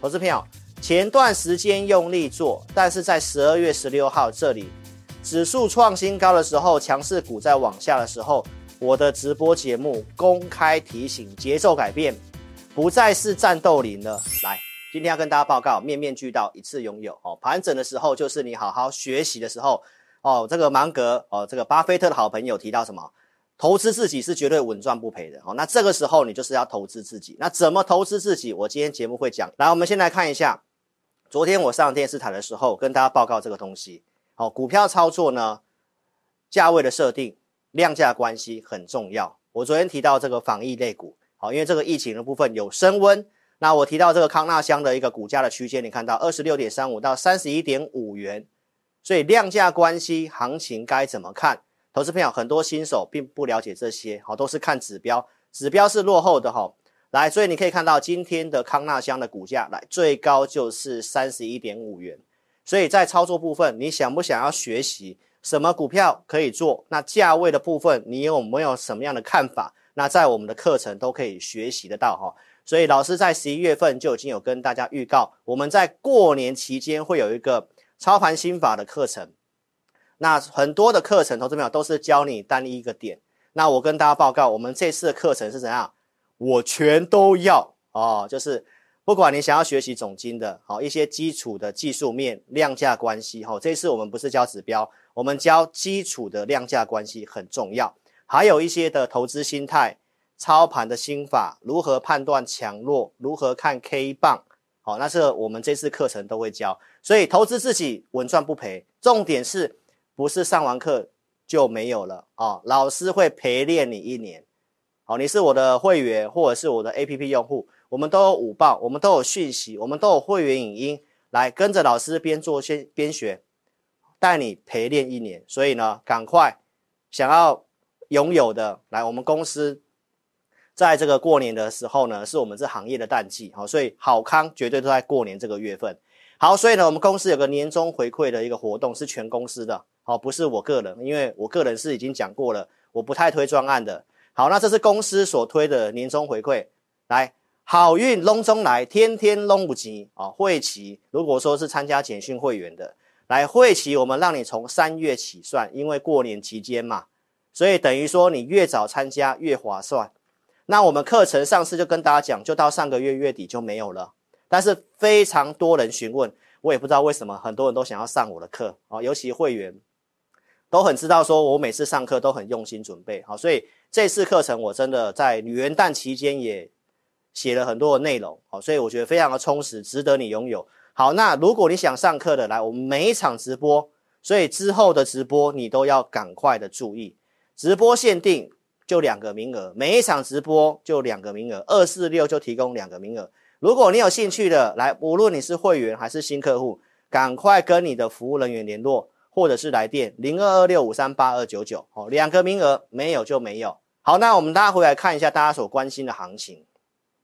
投资朋友，前段时间用力做，但是在十二月十六号这里，指数创新高的时候，强势股在往下的时候，我的直播节目公开提醒，节奏改变，不再是战斗林了。来，今天要跟大家报告，面面俱到，一次拥有哦。盘整的时候，就是你好好学习的时候哦。这个芒格哦，这个巴菲特的好朋友提到什么？投资自己是绝对稳赚不赔的哦。那这个时候你就是要投资自己。那怎么投资自己？我今天节目会讲。来，我们先来看一下，昨天我上电视台的时候跟大家报告这个东西。好，股票操作呢，价位的设定、量价关系很重要。我昨天提到这个防疫类股，好，因为这个疫情的部分有升温。那我提到这个康纳香的一个股价的区间，你看到二十六点三五到三十一点五元，所以量价关系行情该怎么看？投资朋友很多新手并不了解这些，好，都是看指标，指标是落后的哈。来，所以你可以看到今天的康纳香的股价，来最高就是三十一点五元。所以在操作部分，你想不想要学习什么股票可以做？那价位的部分，你有没有什么样的看法？那在我们的课程都可以学习得到哈。所以老师在十一月份就已经有跟大家预告，我们在过年期间会有一个操盘心法的课程。那很多的课程，投资朋友都是教你单一一个点。那我跟大家报告，我们这次的课程是怎样？我全都要哦，就是不管你想要学习总经的，好一些基础的技术面、量价关系，哈，这次我们不是教指标，我们教基础的量价关系很重要，还有一些的投资心态、操盘的心法，如何判断强弱，如何看 K 棒，好，那是我们这次课程都会教，所以投资自己稳赚不赔，重点是。不是上完课就没有了啊！老师会陪练你一年，好，你是我的会员或者是我的 APP 用户，我们都有午报，我们都有讯息，我们都有会员影音，来跟着老师边做先边学，带你陪练一年。所以呢，赶快想要拥有的，来我们公司，在这个过年的时候呢，是我们这行业的淡季，好，所以好康绝对都在过年这个月份。好，所以呢，我们公司有个年终回馈的一个活动，是全公司的。好，不是我个人，因为我个人是已经讲过了，我不太推专案的。好，那这是公司所推的年终回馈，来，好运隆中来，天天隆不及啊！会期如果说是参加简讯会员的，来会期我们让你从三月起算，因为过年期间嘛，所以等于说你越早参加越划算。那我们课程上次就跟大家讲，就到上个月月底就没有了，但是非常多人询问，我也不知道为什么很多人都想要上我的课啊，尤其会员。都很知道，说我每次上课都很用心准备，好，所以这次课程我真的在元旦期间也写了很多的内容，好，所以我觉得非常的充实，值得你拥有。好，那如果你想上课的，来，我们每一场直播，所以之后的直播你都要赶快的注意，直播限定就两个名额，每一场直播就两个名额，二四六就提供两个名额。如果你有兴趣的，来，无论你是会员还是新客户，赶快跟你的服务人员联络。或者是来电零二二六五三八二九九，哦，两个名额没有就没有。好，那我们大家回来看一下大家所关心的行情。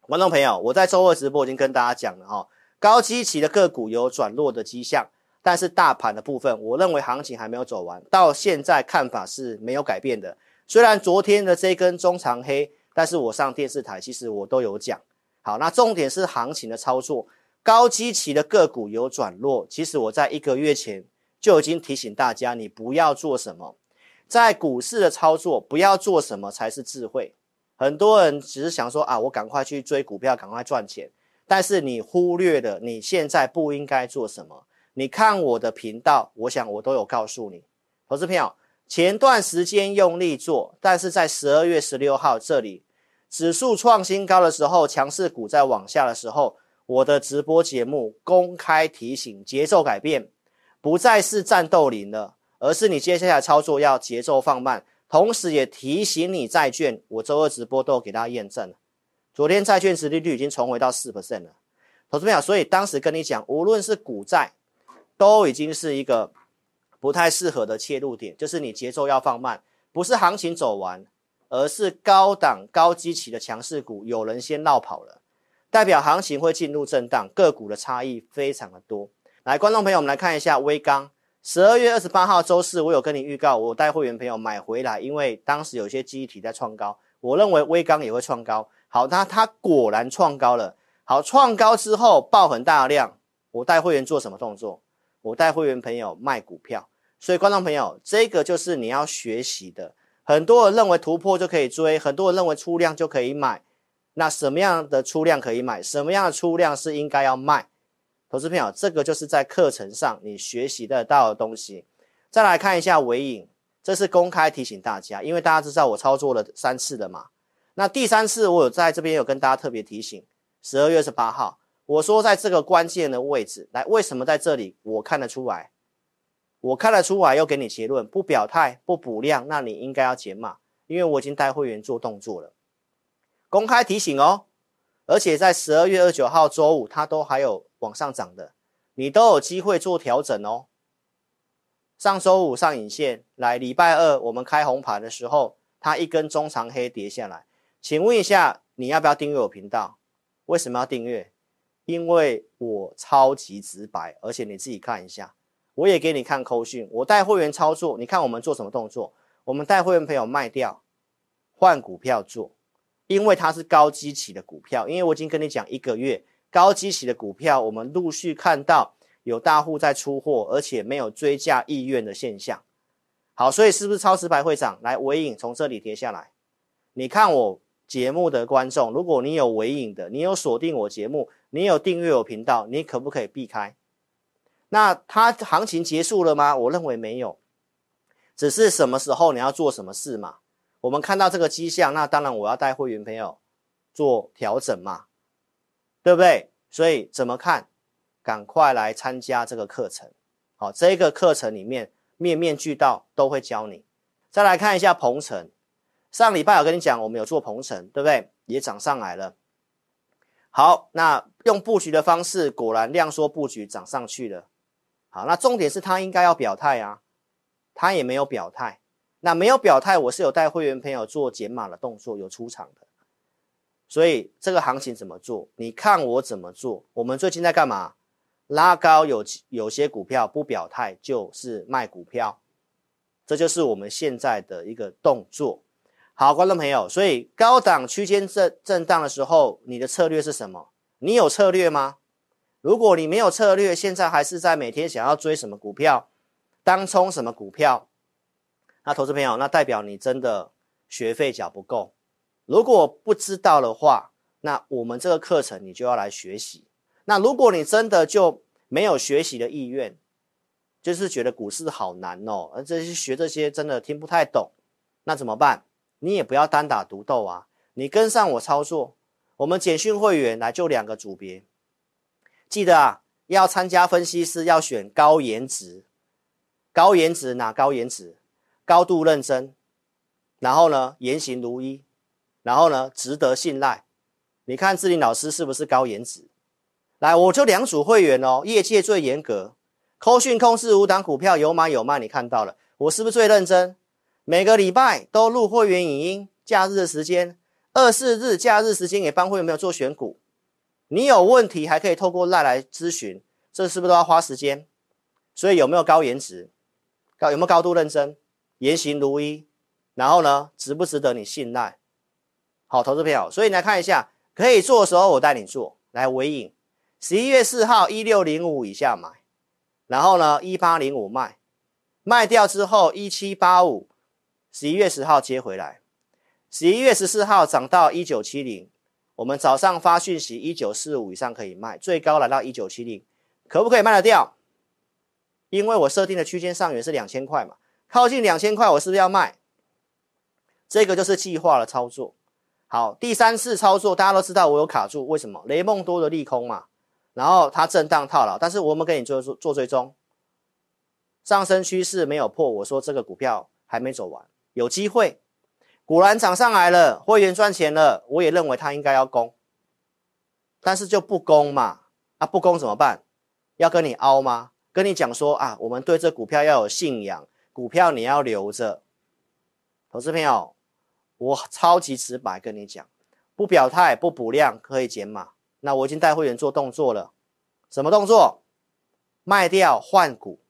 观众朋友，我在周二直播已经跟大家讲了哈，高基期的个股有转弱的迹象，但是大盘的部分，我认为行情还没有走完，到现在看法是没有改变的。虽然昨天的这根中长黑，但是我上电视台其实我都有讲。好，那重点是行情的操作，高基期的个股有转弱，其实我在一个月前。就已经提醒大家，你不要做什么，在股市的操作，不要做什么才是智慧。很多人只是想说啊，我赶快去追股票，赶快赚钱，但是你忽略了你现在不应该做什么。你看我的频道，我想我都有告诉你，投资朋友，前段时间用力做，但是在十二月十六号这里，指数创新高的时候，强势股在往下的时候，我的直播节目公开提醒，节奏改变。不再是战斗林了，而是你接下来操作要节奏放慢，同时也提醒你债券，我周二直播都有给大家验证了。昨天债券殖利率已经重回到四 percent 了，投资朋友，所以当时跟你讲，无论是股债，都已经是一个不太适合的切入点，就是你节奏要放慢，不是行情走完，而是高档高基期的强势股有人先落跑了，代表行情会进入震荡，个股的差异非常的多。来，观众朋友，我们来看一下威刚。十二月二十八号周四，我有跟你预告，我带会员朋友买回来，因为当时有些记忆体在创高，我认为威刚也会创高。好，那它果然创高了。好，创高之后爆很大量，我带会员做什么动作？我带会员朋友卖股票。所以，观众朋友，这个就是你要学习的。很多人认为突破就可以追，很多人认为出量就可以买。那什么样的出量可以买？什么样的出量是应该要卖？投资朋友，这个就是在课程上你学习得到的东西。再来看一下尾影，这是公开提醒大家，因为大家知道我操作了三次了嘛。那第三次我有在这边有跟大家特别提醒，十二月二十八号，我说在这个关键的位置，来，为什么在这里我看得出来？我看得出来，又给你结论，不表态不补量，那你应该要减码，因为我已经带会员做动作了，公开提醒哦，而且在十二月二十九号周五，它都还有往上涨的，你都有机会做调整哦。上周五上影线，来礼拜二我们开红盘的时候，它一根中长黑跌下来，请问一下，你要不要订阅我频道？为什么要订阅？因为我超级直白，而且你自己看一下。我也给你看扣讯，我带会员操作，你看我们做什么动作？我们带会员朋友卖掉，换股票做，因为它是高基期的股票。因为我已经跟你讲一个月，高基期的股票，我们陆续看到有大户在出货，而且没有追价意愿的现象。好，所以是不是超时牌会涨？来，尾影从这里跌下来，你看我节目的观众，如果你有尾影的，你有锁定我节目，你有订阅我频道，你可不可以避开？那它行情结束了吗？我认为没有，只是什么时候你要做什么事嘛。我们看到这个迹象，那当然我要带会员朋友做调整嘛，对不对？所以怎么看？赶快来参加这个课程。好，这个课程里面面面俱到，都会教你。再来看一下鹏程，上礼拜我跟你讲，我们有做鹏程，对不对？也涨上来了。好，那用布局的方式，果然量缩布局涨上去了。好，那重点是他应该要表态啊，他也没有表态。那没有表态，我是有带会员朋友做减码的动作，有出场的。所以这个行情怎么做？你看我怎么做？我们最近在干嘛？拉高有有些股票不表态就是卖股票，这就是我们现在的一个动作。好，观众朋友，所以高档区间震震荡的时候，你的策略是什么？你有策略吗？如果你没有策略，现在还是在每天想要追什么股票，当冲什么股票，那投资朋友，那代表你真的学费缴不够。如果不知道的话，那我们这个课程你就要来学习。那如果你真的就没有学习的意愿，就是觉得股市好难哦，而这些学这些真的听不太懂，那怎么办？你也不要单打独斗啊，你跟上我操作，我们简讯会员来就两个组别。记得啊，要参加分析师要选高颜值，高颜值哪高颜值？高度认真，然后呢，言行如一，然后呢，值得信赖。你看志霖老师是不是高颜值？来，我就两组会员哦，业界最严格，扣讯控制五档股票有买有卖，你看到了，我是不是最认真？每个礼拜都录会员影音，假日的时间，二四日假日时间也帮会员没有做选股。你有问题还可以透过赖来咨询，这是不是都要花时间？所以有没有高颜值？高有没有高度认真？言行如一？然后呢，值不值得你信赖？好，投资朋友，所以你来看一下，可以做的时候我带你做。来，尾影，十一月四号一六零五以下买，然后呢一八零五卖，卖掉之后一七八五，十一月十号接回来，十一月十四号涨到一九七零。我们早上发讯息，一九四五以上可以卖，最高来到一九七零，可不可以卖得掉？因为我设定的区间上缘是两千块嘛，靠近两千块，我是不是要卖？这个就是计划的操作。好，第三次操作，大家都知道我有卡住，为什么？雷梦多的利空嘛，然后它震荡套牢，但是我们给你做做做追踪，上升趋势没有破，我说这个股票还没走完，有机会。果然涨上来了，会员赚钱了，我也认为他应该要攻，但是就不攻嘛，啊不攻怎么办？要跟你凹吗？跟你讲说啊，我们对这股票要有信仰，股票你要留着。投资朋友，我超级直白跟你讲，不表态不补量可以减码。那我已经带会员做动作了，什么动作？卖掉换股，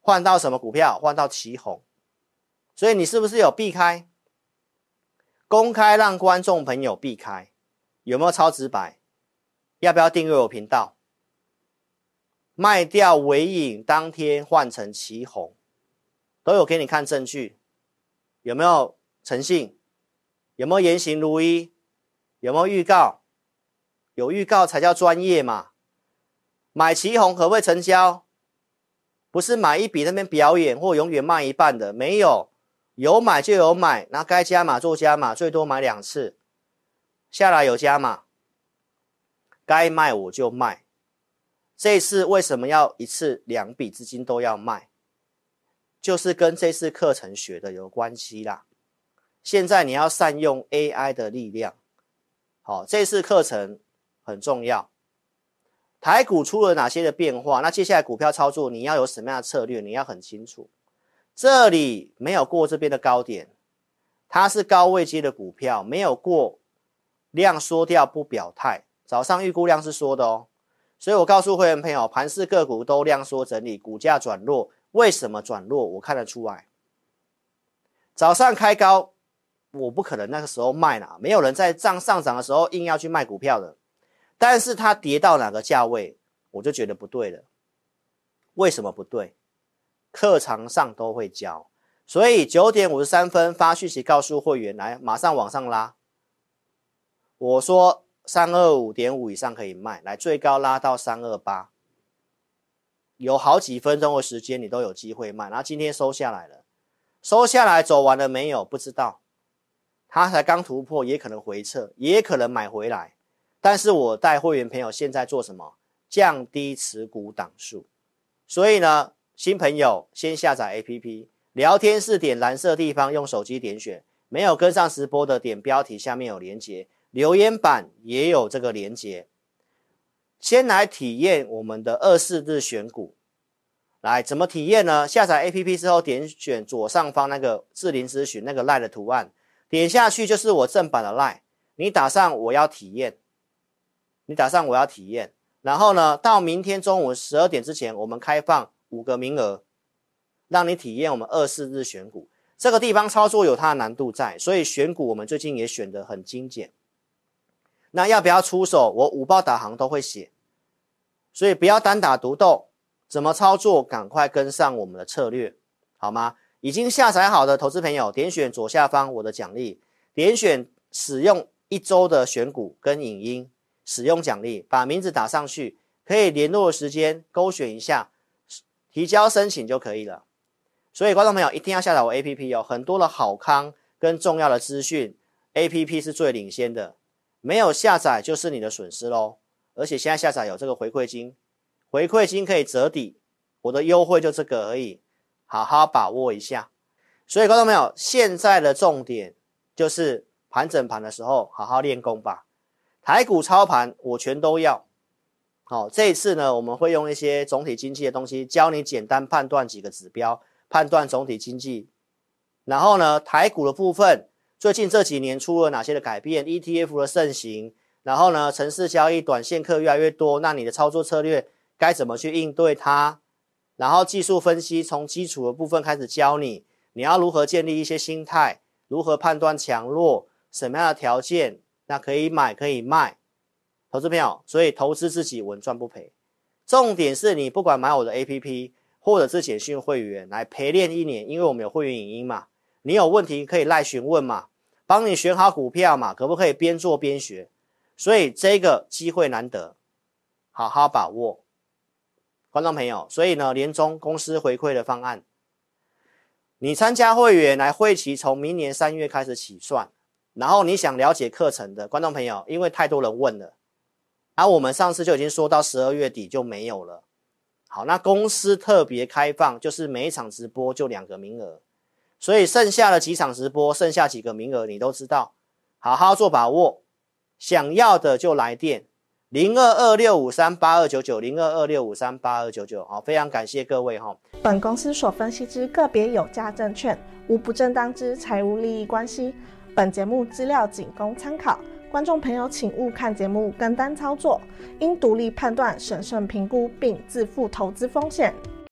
换到什么股票？换到奇红。所以你是不是有避开？公开让观众朋友避开，有没有超直白？要不要订阅我频道？卖掉尾影当天换成旗红，都有给你看证据，有没有诚信？有没有言行如一？有没有预告？有预告才叫专业嘛。买旗红可不可以成交？不是买一笔那边表演或永远卖一半的，没有，有买就有买，那该加码做加码，最多买两次，下来有加码，该卖我就卖。这次为什么要一次两笔资金都要卖？就是跟这次课程学的有关系啦。现在你要善用 AI 的力量，好，这次课程很重要。台股出了哪些的变化？那接下来股票操作你要有什么样的策略？你要很清楚。这里没有过这边的高点，它是高位接的股票，没有过量缩掉不表态。早上预估量是缩的哦，所以我告诉会员朋友，盘势个股都量缩整理，股价转弱，为什么转弱？我看得出来。早上开高，我不可能那个时候卖了，没有人在涨上涨的时候硬要去卖股票的。但是它跌到哪个价位，我就觉得不对了。为什么不对？课堂上都会教，所以九点五十三分发讯息告诉会员来，马上往上拉。我说三二五点五以上可以卖，来最高拉到三二八，有好几分钟的时间你都有机会卖。然后今天收下来了，收下来走完了没有？不知道，它才刚突破，也可能回撤，也可能买回来。但是我带会员朋友现在做什么？降低持股档数。所以呢，新朋友先下载 APP，聊天室点蓝色地方，用手机点选。没有跟上直播的，点标题下面有连接，留言板也有这个连接。先来体验我们的二四日选股，来怎么体验呢？下载 APP 之后，点选左上方那个智霖咨询那个 LINE 的图案，点下去就是我正版的 LINE，你打上我要体验。你打上我要体验，然后呢，到明天中午十二点之前，我们开放五个名额，让你体验我们二四日选股。这个地方操作有它的难度在，所以选股我们最近也选得很精简。那要不要出手？我五报导航都会写，所以不要单打独斗，怎么操作？赶快跟上我们的策略，好吗？已经下载好的投资朋友，点选左下方我的奖励，点选使用一周的选股跟影音。使用奖励，把名字打上去，可以联络的时间勾选一下，提交申请就可以了。所以，观众朋友一定要下载我 APP，有很多的好康跟重要的资讯，APP 是最领先的。没有下载就是你的损失喽。而且现在下载有这个回馈金，回馈金可以折抵，我的优惠就这个而已，好好把握一下。所以，观众朋友，现在的重点就是盘整盘的时候，好好练功吧。台股操盘，我全都要。好，这一次呢，我们会用一些总体经济的东西，教你简单判断几个指标，判断总体经济。然后呢，台股的部分，最近这几年出了哪些的改变？ETF 的盛行，然后呢，城市交易、短线客越来越多，那你的操作策略该怎么去应对它？然后技术分析，从基础的部分开始教你，你要如何建立一些心态，如何判断强弱，什么样的条件？那可以买，可以卖，投资朋友，所以投资自己稳赚不赔。重点是你不管买我的 APP，或者是简讯会员来陪练一年，因为我们有会员影音嘛，你有问题可以赖询问嘛，帮你选好股票嘛，可不可以边做边学？所以这个机会难得，好好把握，观众朋友。所以呢，年终公司回馈的方案，你参加会员来会期从明年三月开始起算。然后你想了解课程的观众朋友，因为太多人问了，而、啊、我们上次就已经说到十二月底就没有了。好，那公司特别开放，就是每一场直播就两个名额，所以剩下的几场直播，剩下几个名额你都知道，好好做把握。想要的就来电零二二六五三八二九九零二二六五三八二九九。好，非常感谢各位哈。本公司所分析之个别有价证券，无不正当之财务利益关系。本节目资料仅供参考，观众朋友请勿看节目跟单操作，应独立判断、审慎评估并自负投资风险。